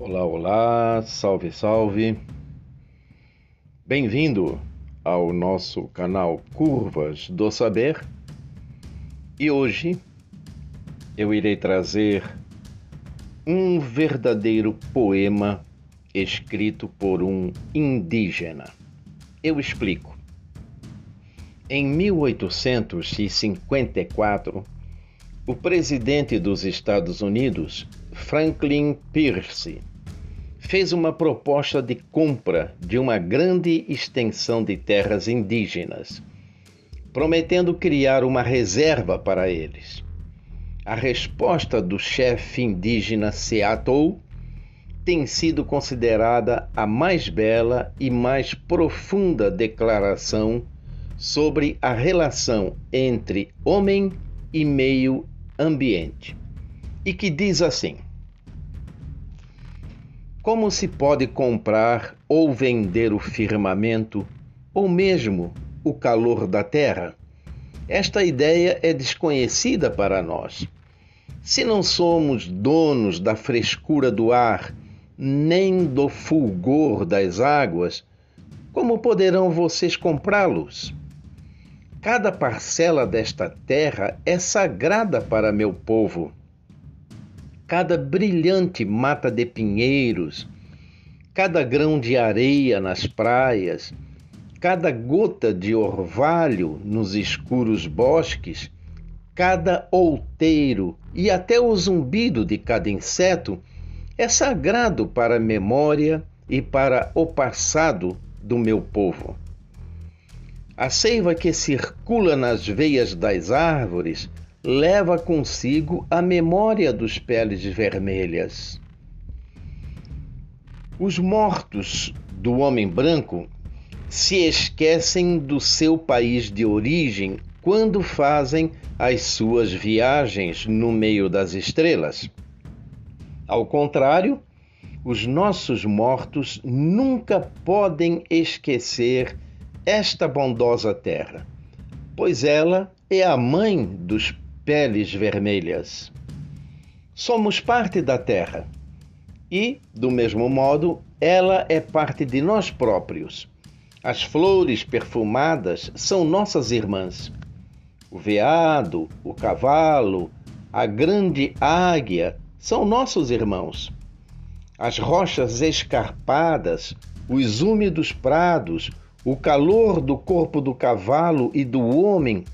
Olá, olá, salve, salve. Bem-vindo ao nosso canal Curvas do Saber. E hoje eu irei trazer um verdadeiro poema escrito por um indígena. Eu explico. Em 1854, o presidente dos Estados Unidos, Franklin Pierce, fez uma proposta de compra de uma grande extensão de terras indígenas, prometendo criar uma reserva para eles. A resposta do chefe indígena Seattle tem sido considerada a mais bela e mais profunda declaração sobre a relação entre homem e meio ambiente, e que diz assim: como se pode comprar ou vender o firmamento, ou mesmo o calor da terra? Esta ideia é desconhecida para nós. Se não somos donos da frescura do ar, nem do fulgor das águas, como poderão vocês comprá-los? Cada parcela desta terra é sagrada para meu povo cada brilhante mata de pinheiros, cada grão de areia nas praias, cada gota de orvalho nos escuros bosques, cada outeiro e até o zumbido de cada inseto é sagrado para a memória e para o passado do meu povo. A seiva que circula nas veias das árvores leva consigo a memória dos peles vermelhas. Os mortos do homem branco se esquecem do seu país de origem quando fazem as suas viagens no meio das estrelas. Ao contrário, os nossos mortos nunca podem esquecer esta bondosa terra, pois ela é a mãe dos peles vermelhas. Somos parte da Terra e, do mesmo modo, ela é parte de nós próprios. As flores perfumadas são nossas irmãs. O veado, o cavalo, a grande águia são nossos irmãos. As rochas escarpadas, os úmidos prados, o calor do corpo do cavalo e do homem,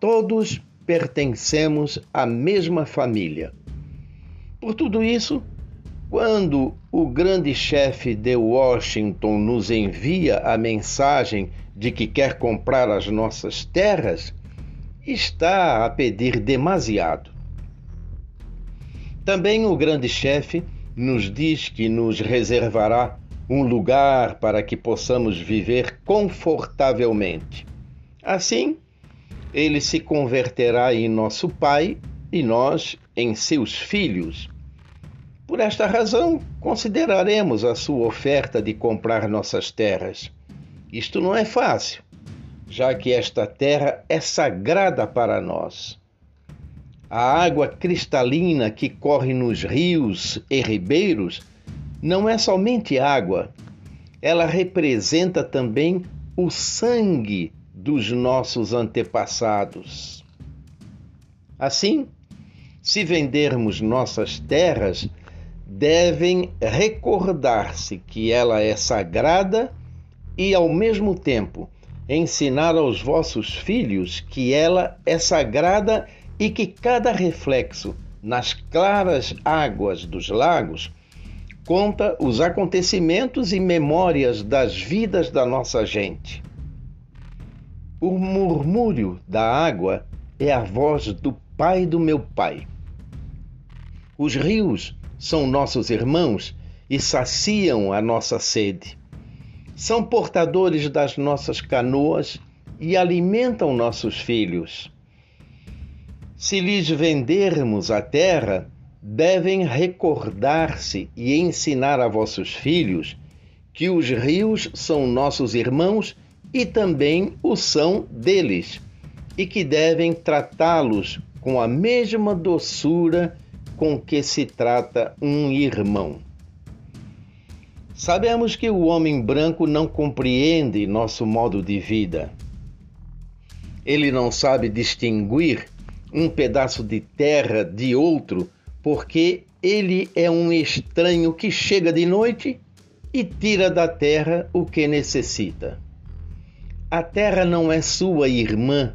todos pertencemos à mesma família. Por tudo isso, quando o grande chefe de Washington nos envia a mensagem de que quer comprar as nossas terras, está a pedir demasiado. Também o grande chefe nos diz que nos reservará um lugar para que possamos viver confortavelmente. Assim, ele se converterá em nosso Pai e nós em seus filhos. Por esta razão, consideraremos a sua oferta de comprar nossas terras. Isto não é fácil, já que esta terra é sagrada para nós. A água cristalina que corre nos rios e ribeiros não é somente água, ela representa também o sangue dos nossos antepassados. Assim, se vendermos nossas terras, devem recordar-se que ela é sagrada e, ao mesmo tempo, ensinar aos vossos filhos que ela é sagrada e que cada reflexo nas claras águas dos lagos conta os acontecimentos e memórias das vidas da nossa gente. O murmúrio da água é a voz do pai do meu pai. Os rios são nossos irmãos e saciam a nossa sede. São portadores das nossas canoas e alimentam nossos filhos. Se lhes vendermos a terra, devem recordar-se e ensinar a vossos filhos que os rios são nossos irmãos e também o são deles, e que devem tratá-los com a mesma doçura com que se trata um irmão. Sabemos que o homem branco não compreende nosso modo de vida. Ele não sabe distinguir um pedaço de terra de outro, porque ele é um estranho que chega de noite e tira da terra o que necessita. A terra não é sua irmã,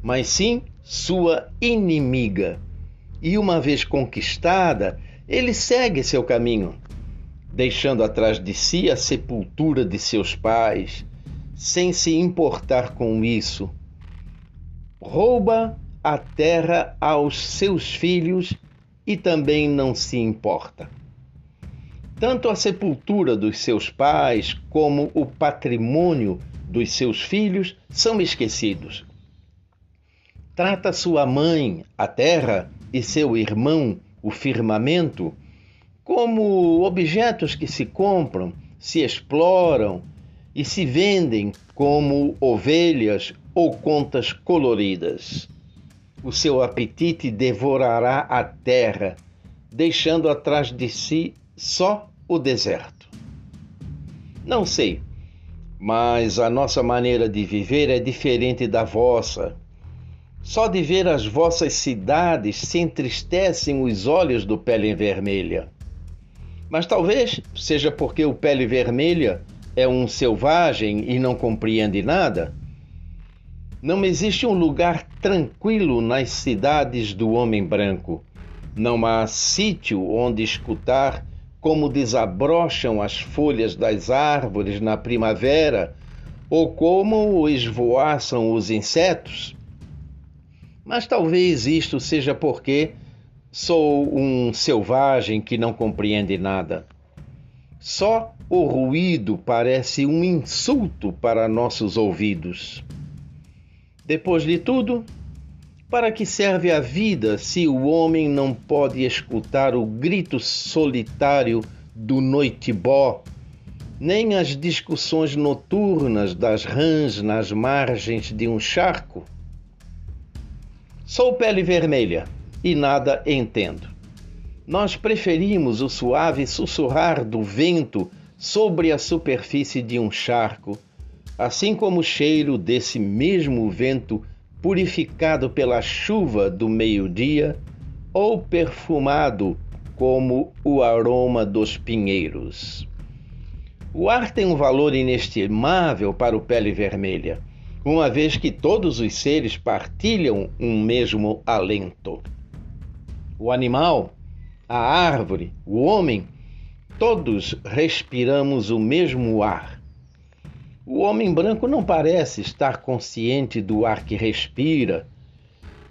mas sim sua inimiga. E uma vez conquistada, ele segue seu caminho deixando atrás de si a sepultura de seus pais, sem se importar com isso. Rouba a terra aos seus filhos e também não se importa. Tanto a sepultura dos seus pais como o patrimônio dos seus filhos são esquecidos. Trata sua mãe, a terra, e seu irmão, o firmamento, como objetos que se compram, se exploram e se vendem como ovelhas ou contas coloridas. O seu apetite devorará a terra, deixando atrás de si só o deserto. Não sei, mas a nossa maneira de viver é diferente da vossa. Só de ver as vossas cidades se entristecem os olhos do pele vermelha. Mas talvez seja porque o pele vermelha é um selvagem e não compreende nada. Não existe um lugar tranquilo nas cidades do homem branco. Não há sítio onde escutar como desabrocham as folhas das árvores na primavera ou como esvoaçam os insetos. Mas talvez isto seja porque Sou um selvagem que não compreende nada. Só o ruído parece um insulto para nossos ouvidos. Depois de tudo, para que serve a vida se o homem não pode escutar o grito solitário do noitibó, nem as discussões noturnas das rãs nas margens de um charco? Sou pele vermelha e nada entendo. Nós preferimos o suave sussurrar do vento sobre a superfície de um charco, assim como o cheiro desse mesmo vento purificado pela chuva do meio-dia ou perfumado como o aroma dos pinheiros. O ar tem um valor inestimável para o pele vermelha, uma vez que todos os seres partilham um mesmo alento o animal, a árvore, o homem, todos respiramos o mesmo ar. O homem branco não parece estar consciente do ar que respira,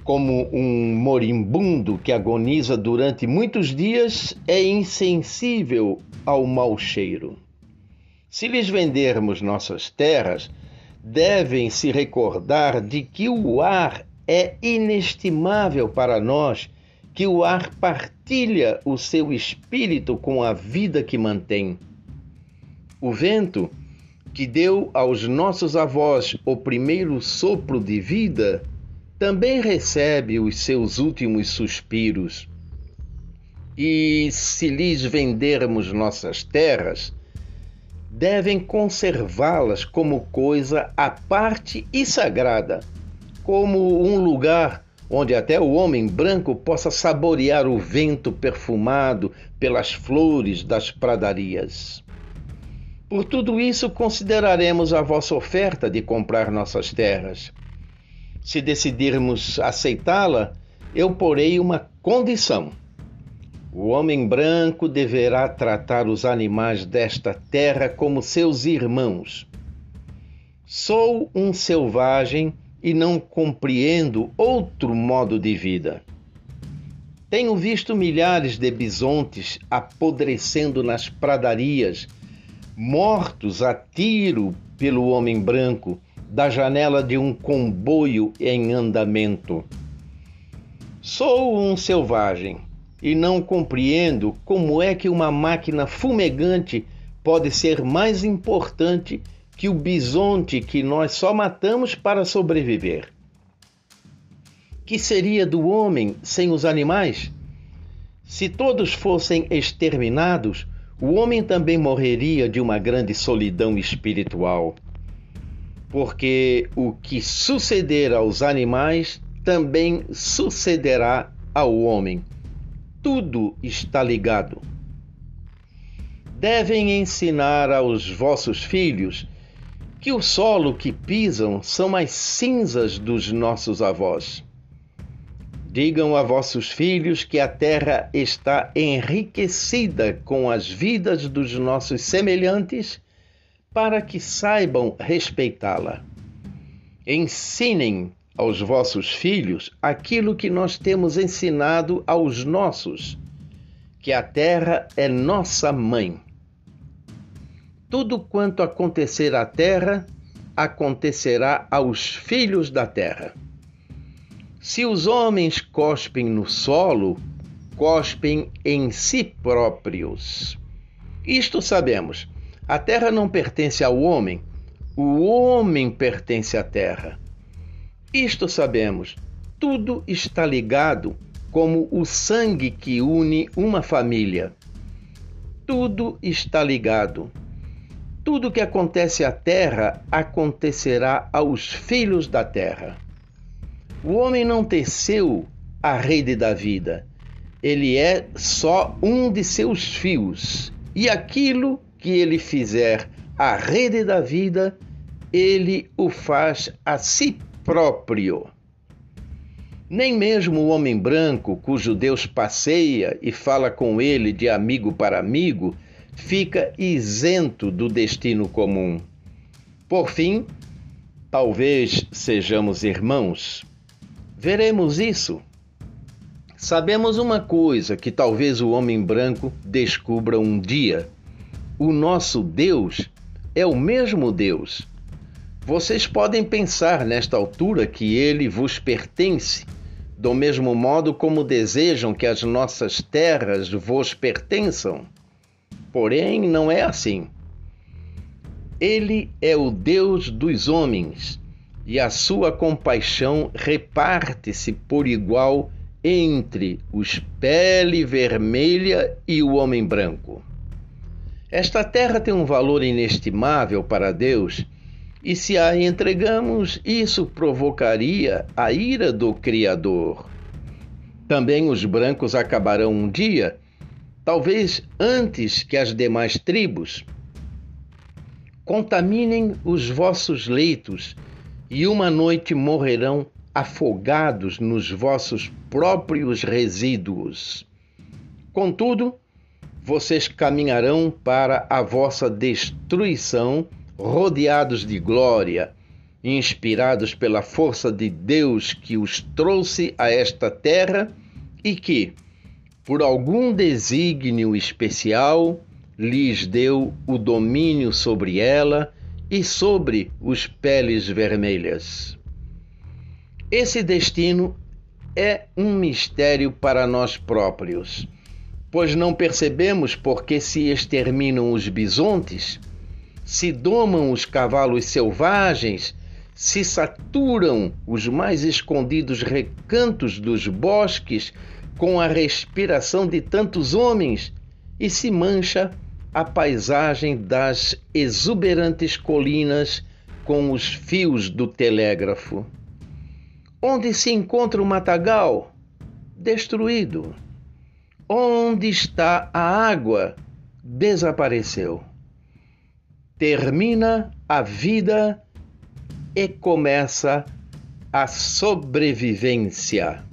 como um moribundo que agoniza durante muitos dias é insensível ao mau cheiro. Se lhes vendermos nossas terras, devem se recordar de que o ar é inestimável para nós que o ar partilha o seu espírito com a vida que mantém. O vento, que deu aos nossos avós o primeiro sopro de vida, também recebe os seus últimos suspiros. E se lhes vendermos nossas terras, devem conservá-las como coisa à parte e sagrada, como um lugar onde até o homem branco possa saborear o vento perfumado pelas flores das pradarias. Por tudo isso, consideraremos a vossa oferta de comprar nossas terras. Se decidirmos aceitá-la, eu porei uma condição. O homem branco deverá tratar os animais desta terra como seus irmãos. Sou um selvagem e não compreendo outro modo de vida. Tenho visto milhares de bisontes apodrecendo nas pradarias, mortos a tiro pelo homem branco da janela de um comboio em andamento. Sou um selvagem e não compreendo como é que uma máquina fumegante pode ser mais importante que o bisonte que nós só matamos para sobreviver. Que seria do homem sem os animais? Se todos fossem exterminados, o homem também morreria de uma grande solidão espiritual, porque o que suceder aos animais também sucederá ao homem. Tudo está ligado. Devem ensinar aos vossos filhos que o solo que pisam são as cinzas dos nossos avós. Digam a vossos filhos que a terra está enriquecida com as vidas dos nossos semelhantes, para que saibam respeitá-la. Ensinem aos vossos filhos aquilo que nós temos ensinado aos nossos, que a terra é nossa mãe. Tudo quanto acontecer à terra, acontecerá aos filhos da terra. Se os homens cospem no solo, cospem em si próprios. Isto sabemos. A terra não pertence ao homem, o homem pertence à terra. Isto sabemos. Tudo está ligado como o sangue que une uma família. Tudo está ligado. Tudo que acontece à terra acontecerá aos filhos da terra. O homem não teceu a rede da vida, ele é só um de seus fios, e aquilo que ele fizer a rede da vida, ele o faz a si próprio. Nem mesmo o homem branco, cujo Deus passeia e fala com ele de amigo para amigo, fica isento do destino comum. Por fim, talvez sejamos irmãos, Veremos isso. Sabemos uma coisa que talvez o homem branco descubra um dia: o nosso Deus é o mesmo Deus. Vocês podem pensar nesta altura que ele vos pertence, do mesmo modo como desejam que as nossas terras vos pertençam. Porém, não é assim. Ele é o Deus dos homens e a sua compaixão reparte-se por igual entre os pele vermelha e o homem branco. Esta terra tem um valor inestimável para Deus, e se a entregamos, isso provocaria a ira do Criador. Também os brancos acabarão um dia, talvez antes que as demais tribos. Contaminem os vossos leitos e uma noite morrerão afogados nos vossos próprios resíduos. Contudo, vocês caminharão para a vossa destruição, rodeados de glória, inspirados pela força de Deus que os trouxe a esta terra e que, por algum desígnio especial, lhes deu o domínio sobre ela e sobre os peles vermelhas. Esse destino é um mistério para nós próprios, pois não percebemos porque se exterminam os bisontes, se domam os cavalos selvagens, se saturam os mais escondidos recantos dos bosques com a respiração de tantos homens e se mancha a paisagem das exuberantes colinas com os fios do telégrafo. Onde se encontra o matagal? Destruído. Onde está a água? Desapareceu. Termina a vida e começa a sobrevivência.